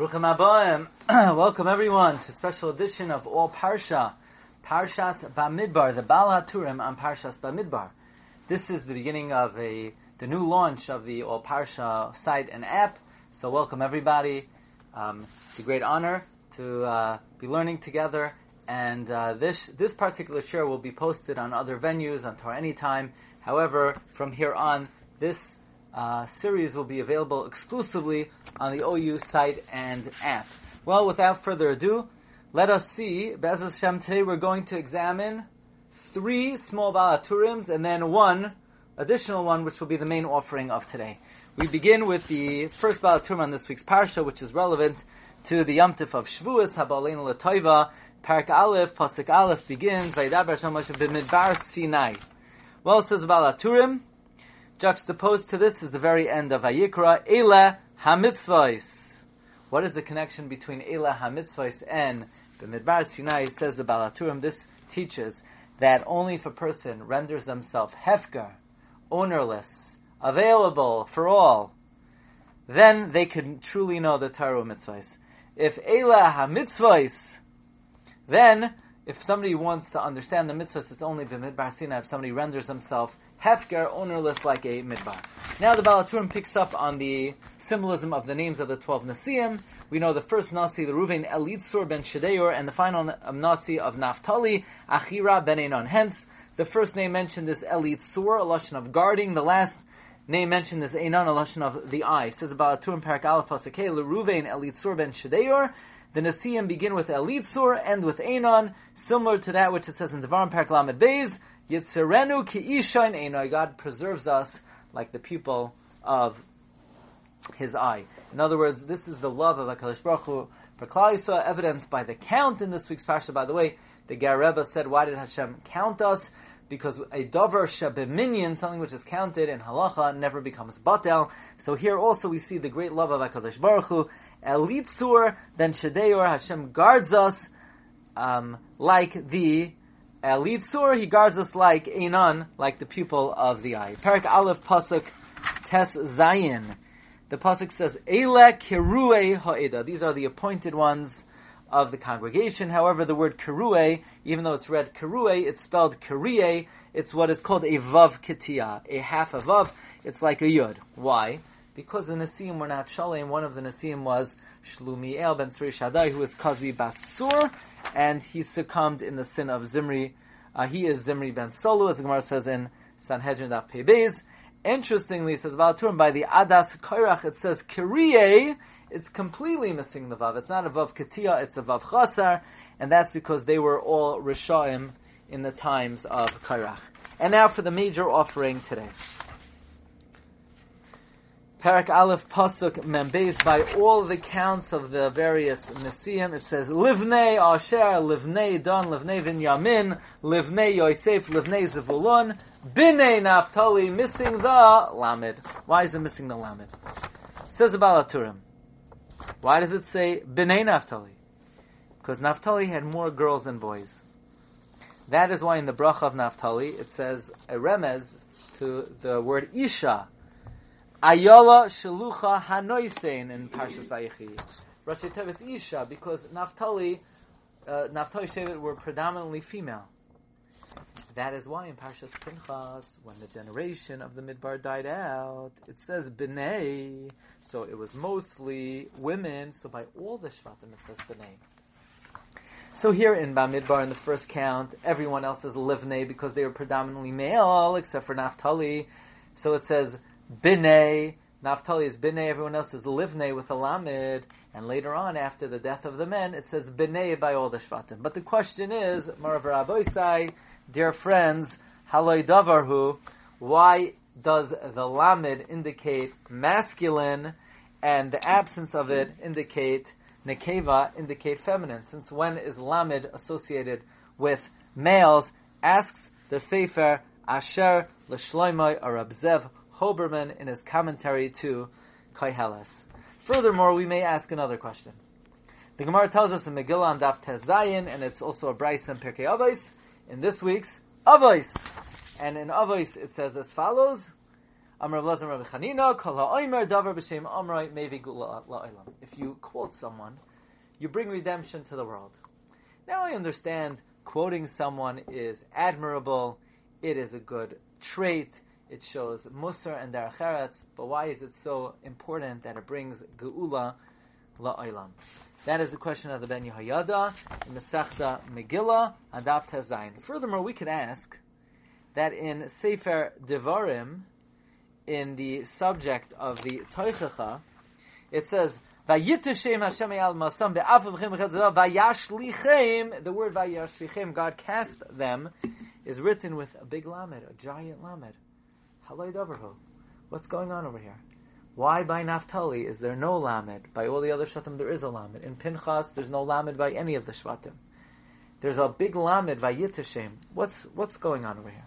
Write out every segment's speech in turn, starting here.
Bruchim Abayim. Welcome everyone to a special edition of All Parsha, Parshas Bamidbar, the Baal HaTurim on Parshas Bamidbar. This is the beginning of a the new launch of the All Parsha site and app. So welcome everybody. Um, it's a great honor to uh, be learning together. And uh, this this particular share will be posted on other venues on Torah Anytime. However, from here on, this uh, series will be available exclusively on the OU site and app. Well, without further ado, let us see. Bezos Shem, today we're going to examine three small Balaturims and then one additional one, which will be the main offering of today. We begin with the first Balaturim on this week's Parsha, which is relevant to the Yomtiv of Shavuos, Habalein Latoiva, Parak Aleph, Pasuk Aleph begins, Vaidaber Shamash b'midbar Sinai. Well, says Balaturim, Juxtaposed to this is the very end of Vayikra, Eila Hamitzvahs. What is the connection between Eila Hamitzvahs and the Midbar Sinai? Says the Balaturim, this teaches that only if a person renders themselves hefker, ownerless, available for all, then they can truly know the Torah mitzvahs. If Eila HaMitzvahs, then if somebody wants to understand the mitzvahs, it's only the Midbar Sinai. If somebody renders himself hefker, ownerless like a midbar. Now the Balaturim picks up on the symbolism of the names of the twelve Nasiim. We know the first Nasi, the Ruvain Elitzur ben Shedeor, and the final Nasi of Naphtali, Achira ben Enon. Hence, the first name mentioned is Elitzur, a lashon of guarding. The last name mentioned is Enon, a lashon of the eye. It says about Turim Parak Aleph Pasakei, Ruvain Elitzur ben Shedeor. The Nasiim begin with Elitzur, end with Enon, similar to that which it says in Devarim Parak Lamed Beis, Yitzirenu ki ishain enoi. God preserves us like the pupil of His eye. In other words, this is the love of Hakadosh Baruch Hu for Klal Yisrael, evidenced by the count in this week's parsha. By the way, the Gareba said, "Why did Hashem count us?" Because a dover shabeminion, something which is counted in halacha, never becomes batel. So here also we see the great love of Hakadosh Baruch Hu. Elitzur, then Shadeor, Hashem guards us um, like the Elitzur, he guards us like Einan, like the pupil of the eye. Parak Aleph Pasuk Tes Zayin. The Pasuk says, Ele Kirue Ha'eda. These are the appointed ones of the congregation. However, the word Kirue, even though it's read Kirue, it's spelled Kirie. It's what is called a Vav Ketia, a half a Vav. It's like a Yud. Why? Because the Nasim were not Shalim, One of the Nasim was Shlumiel ben Tzurishaddai, who was Kazi Basur, and he succumbed in the sin of Zimri. Uh, he is Zimri ben Solu, as the Gemara says in Sanhedrin Daf Pebez. Interestingly, says Valturim by the Adas Koirach, it says Kirie, it's completely missing the Vav. It's not a Vav Ketia, it's a Vav Chasar, and that's because they were all Rishaim in the times of Kairach. And now for the major offering today. Parak Aleph Pasuk Membeis by all the counts of the various Nesiim, it says Livnei Asher, Livnei Don, Livnei Vinyamin, Livnei Yosef, Livnei Zevulun, Binei Naftali, missing the Lamed. Why is it missing the Lamed? It says about Aturim. Why does it say Binei Naftali? Because Naftali had more girls than boys. That is why in the bracha of Naftali it says a remez to the word Isha, Ayala Shalucha Hanoisein in Parshas Vayechi. Rashi Tevis Isha, because Naphtali, uh, Naphtali Shevet were predominantly female. That is why in Parshas Pinchas, when the generation of the Midbar died out, it says B'nai, so it was mostly women, so by all the Shvatim it says B'nai. So here in Bamidbar, in the first count, everyone else is Livnei because they were predominantly male, except for Naphtali. So it says Binay, Naphtali is Binay, everyone else is Livnei with a Lamed, and later on, after the death of the men, it says Binay by all the Shvatim. But the question is, Marav Rabosai, dear friends, Haloi Davarhu, why does the Lamed indicate masculine and the absence of it indicate Nekeva, indicate feminine? Since when is Lamed associated with males? Asks the Sefer Asher L'Shloimoi Arabzev Hoberman in his commentary to Koheles. Furthermore, we may ask another question. The Gemara tells us in Megillah on Daf Tez Zayin, and it's also a Bryce in Pirkei Avos, in this week's Avos. And in Avos it says as follows. If you quote someone, you bring redemption to the world. Now I understand quoting someone is admirable, it is a good trait, it shows Musar and Derech but why is it so important that it brings Geula la'olam? That is the question of the Ben Yehoyada in the Sechta Megillah Adaf Tezayin. Furthermore, we could ask that in Sefer Devarim, in the subject of the Toichacha, it says, Vayiteshem Hashem al Masam Vayashlichem. The word Vayashlichem, God cast them, is written with a big lamed, a giant lamed. What's going on over here? Why by Naphtali is there no lamed? By all the other shvatim there is a lamed. In Pinchas there's no lamed by any of the shvatim. There's a big lamed by Yitashem. What's what's going on over here?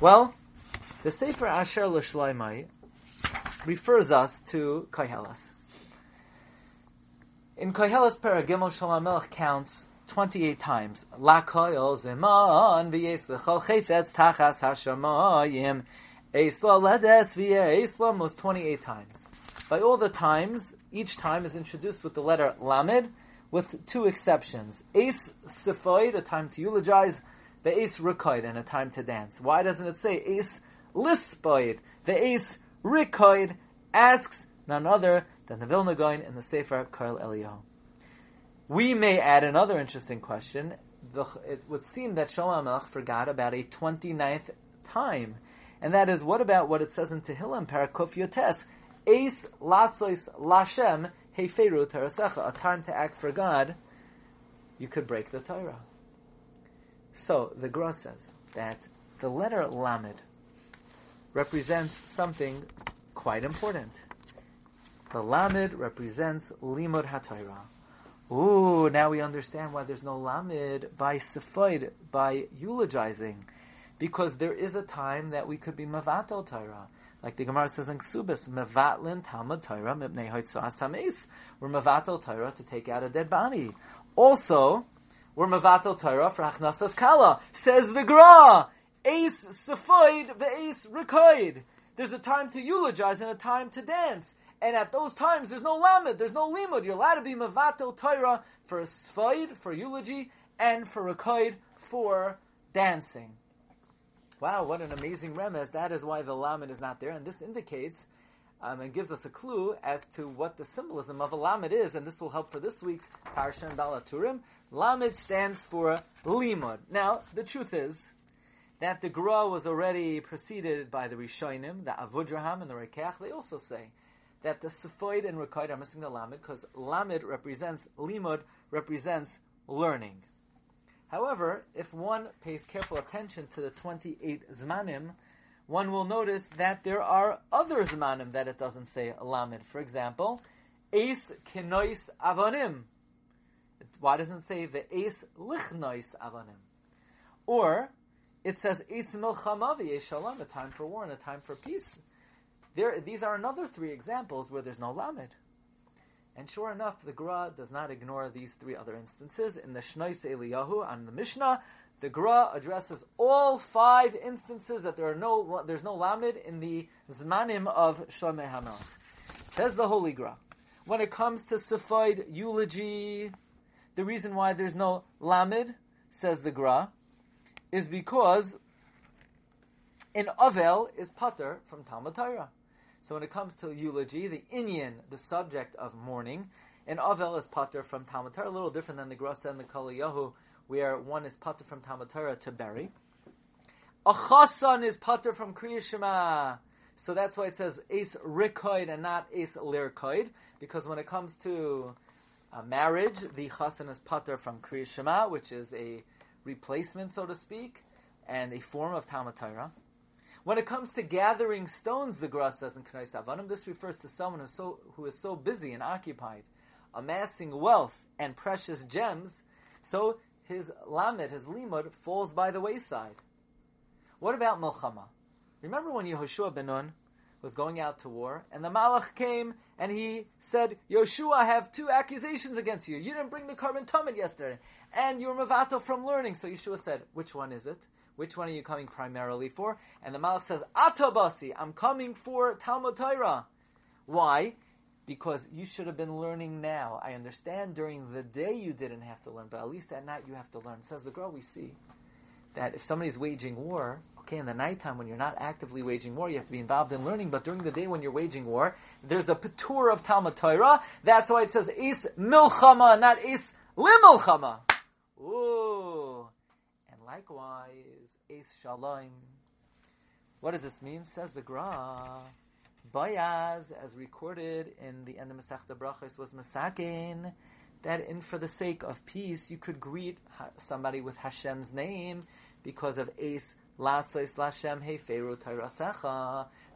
Well, the Sefer Asher L'Shleimai refers us to Kohelas. In Kohelas Paragimel Shlomo Melech counts 28 times. La koyol zeman v'yes l'chol chayfetz tachas hashamayim Eisla ledes via Eisla was 28 times. By all the times, each time is introduced with the letter Lamed, with two exceptions. Ace Sifoid, a time to eulogize, the Ace Rikoid, and a time to dance. Why doesn't it say Ace Lispoid? The Ace Rikoid asks none other than the Vilna Gaon in the Sefer Kol Eliyahu. We may add another interesting question. The, it would seem that Shlomo Melech forgot about a 29th time and that is, what about what it says in Tehillim, Parakuf Yotes, Eis lasois lashem heferu tarasecha, a time to act for God, you could break the Torah. So, the Gra says that the letter Lamed represents something quite important. The Lamed represents Limud HaTorah. Now we understand why there's no Lamed by Sephoid, by eulogizing because there is a time that we could be mevatel Torah. Like the Gemara says in Ksubis, mevatlin Talmud Torah mipnei hoitzas hameis. We're mevatel Torah to take out a dead body. Also, we're mevatel Torah for achnasas kala. Says the Gra, ace sefoid ve'ace rekoid. There's a time to eulogize and a time to dance. And at those times, there's no lamed, there's no limud. You're allowed to be mevatel Torah for a sfoid, for eulogy, and for rekoid, for dancing. Wow, what an amazing remez. That is why the lamed is not there. And this indicates um, and gives us a clue as to what the symbolism of a lamed is. And this will help for this week's Parsha and Balaturim. Lamed stands for limud. Now, the truth is that the Gra was already preceded by the Rishonim, the Avudraham and the Rekach. They also say that the Sephoid and Rekoid are missing the Lamed because Lamed represents, Limud represents learning. However, if one pays careful attention to the 28 Zmanim, one will notice that there are other Zmanim that it doesn't say Lamed. For example, Ace Kinois Avonim. Why doesn't it say the Ace Lichnois Avonim? Or, it says Ace Milchama Shalom, a time for war and a time for peace. There, these are another three examples where there's no Lamed. And sure enough, the Gra does not ignore these three other instances. In the Shnois Eliyahu and the Mishnah, the Gra addresses all five instances that there are no, there's no Lamed in the Zmanim of Shlomo HaMelech. Says the Holy Gra. When it comes to Sephoid eulogy, the reason why there's no Lamed, says the Gra, is because in Avel is Pater from Talmud Torah. So when it comes to eulogy, the Inyan, the subject of mourning, and Avel is pater from Talmud Torah, a little different than the Grasa and the Kalayahu, where one is pater from Talmud Torah to bury. A chasan is pater from Kriya Shema. So that's why it says ace rikoid and not ace lirkoid, because when it comes to a marriage, the chasan is pater from Kriya Shema, which is a replacement, so to speak, and a form of Talmud Torah. When it comes to gathering stones, the Gra says in Kanais Avanim, this refers to someone who's so, who is so busy and occupied, amassing wealth and precious gems, so his lamed, his limud, falls by the wayside. What about Milchama? Remember when Yehoshua ben Nun was going out to war, and the Malach came and he said, Yoshua, I have two accusations against you. You didn't bring the korban tumid yesterday, and you're mavato from learning. So Yeshua said, which one is it? Which one are you coming primarily for? And the Malach says, Atabasi, I'm coming for Talmud Torah. Why? Because you should have been learning now. I understand during the day you didn't have to learn, but at least at night you have to learn. Says the girl, we see that if somebody's waging war, okay, in the nighttime when you're not actively waging war, you have to be involved in learning, but during the day when you're waging war, there's a patur of Talmud Torah. That's why it says Is Milchama, not Is Limilchama. Ooh. And likewise, Is Shalom. What does this mean? Says the Gra. Bayaz, as recorded in the end of Masechta Brachos, was Masakin, that in for the sake of peace, you could greet somebody with Hashem's name because of Ace For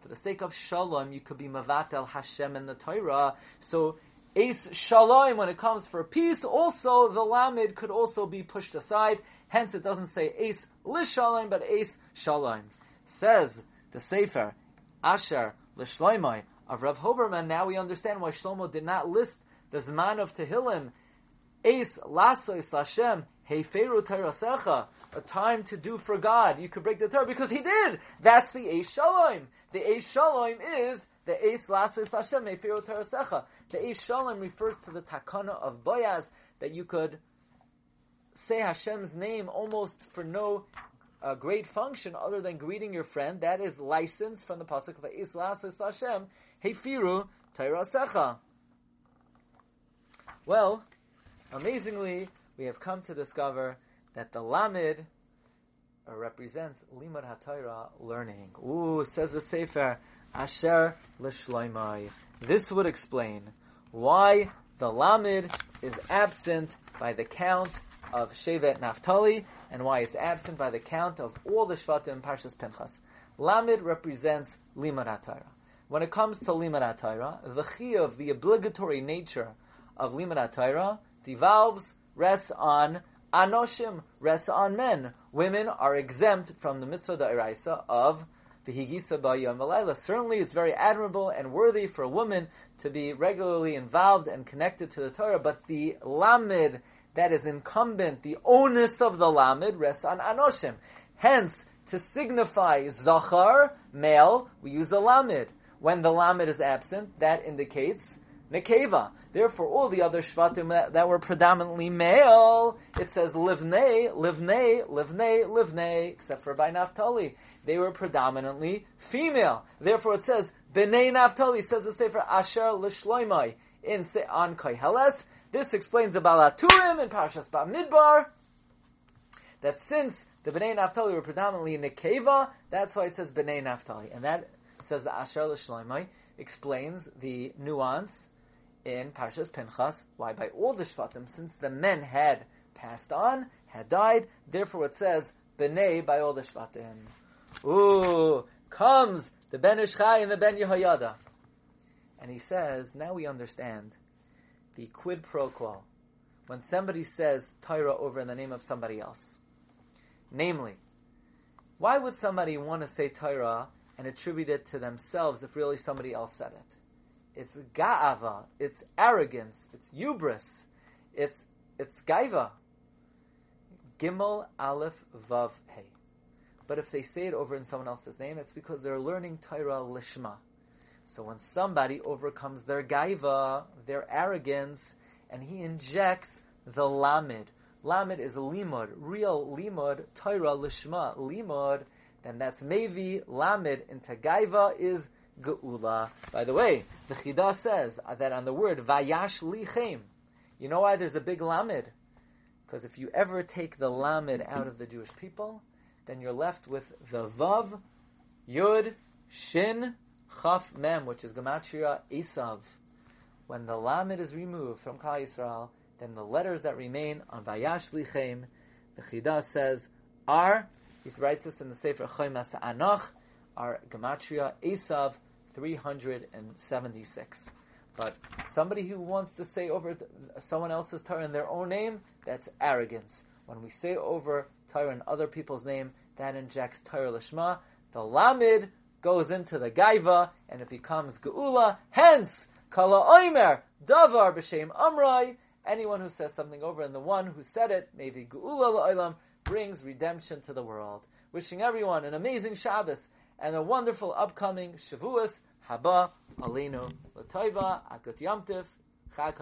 the sake of Shalom, you could be Mavatel Hashem in the Torah. So Ace Shalom, when it comes for peace, also the Lamed could also be pushed aside. Hence, it doesn't say Ace Lishalom, but Ace Shalom. Says the Sefer Asher Lishloimai of Rav Hoberman. Now we understand why Shlomo did not list the Zman of Tehillim. Ace Lasois Lashem Heferu Terasecha, a time to do for God. You could break the Torah because he did. That's the Eish Shalom. The Eish Shalom is the Eish Lasis Hashem Heferu Terasecha. The Eish Shalom refers to the takana of Boyaz that you could say Hashem's name almost for no uh, great function other than greeting your friend. That is licensed from the pasuk of Eish Lasis Hashem Heferu Terasecha. Well, amazingly, we have come to discover that the Lamid uh, represents Limud HaTorah, learning. Ooh, says the Sefer, Asher L'Shloimai. This would explain why the Lamid is absent by the count of Shevet Naphtali, and why it's absent by the count of all the Shvatim Parshas Pinchas. Lamid represents Limud HaTorah. When it comes to Limud HaTorah, the Chiyuv, the obligatory nature of Limud HaTorah, devolves rests on anoshim, rests on men. Women are exempt from the mitzvah da'iraisa of the higisa ba'yom v'layla. Certainly, it's very admirable and worthy for a woman to be regularly involved and connected to the Torah, but the lamid that is incumbent, the onus of the lamid rests on anoshim. Hence, to signify zachar, male, we use the lamid. When the lamid is absent, that indicates nekeva. Therefore, all the other shvatim that, that were predominantly male, it says livnei, livnei, livnei, livnei, except for by Naphtali. They were predominantly female. Therefore, it says b'nei Naphtali. Says the Sefer Asher l'shloimai in on Koheles. This explains the Balaturim in Parshas Bamidbar. That since the Bnei Naphtali were predominantly Nekeva, that's why it says Bnei Naphtali. And that says the Asher L'Shloimai explains the nuance in Parshas Pinchas. Why? By all the Shvatim, since the men had passed on, had died, therefore it says, B'nei by all the Shvatim. Ooh, comes the Ben Ish Chai and the Ben Yehoyada. And he says, now we understand the quid pro quo. When somebody says Torah over in the name of somebody else. Namely, why would somebody want to say Torah and attribute it to themselves if really somebody else said it? It's ga'ava. It's arrogance. It's hubris. It's it's gaiva. Gimel Aleph Vav Hey. But if they say it over in someone else's name, it's because they're learning Torah Lishma. So when somebody overcomes their gaiva, their arrogance, and he injects the lamid, lamid is limud, real limud, Torah Lishma, limud, then that's mevi lamid into gaiva is geula. By the way, the Chida says that on the word vayash lichem, you know why there's a big lamed? Because if you ever take the lamed out of the Jewish people, then you're left with the vav, yud, shin, chaf, mem, which is gematria isav. When the lamed is removed from Klal Yisrael, then the letters that remain on vayash lichem, the Chida says, are, he writes this in the Sefer Choymas Anach, are gematria Esav 376. But somebody who wants to say over someone else's Torah in their own name, that's arrogance. When we say over Torah in other people's name, that injects Torah Lishma. The Lamid goes into the Gaiva, and it becomes Geula. Hence, Kala Oimer, Davar B'Shem Amrai, anyone who says something over, and the one who said it, maybe Geula La'olam, brings redemption to the world. wishing everyone an amazing Shabbos and a wonderful upcoming Shavuos Haba Aleinu Lataiva Akut Yamtiv Chag.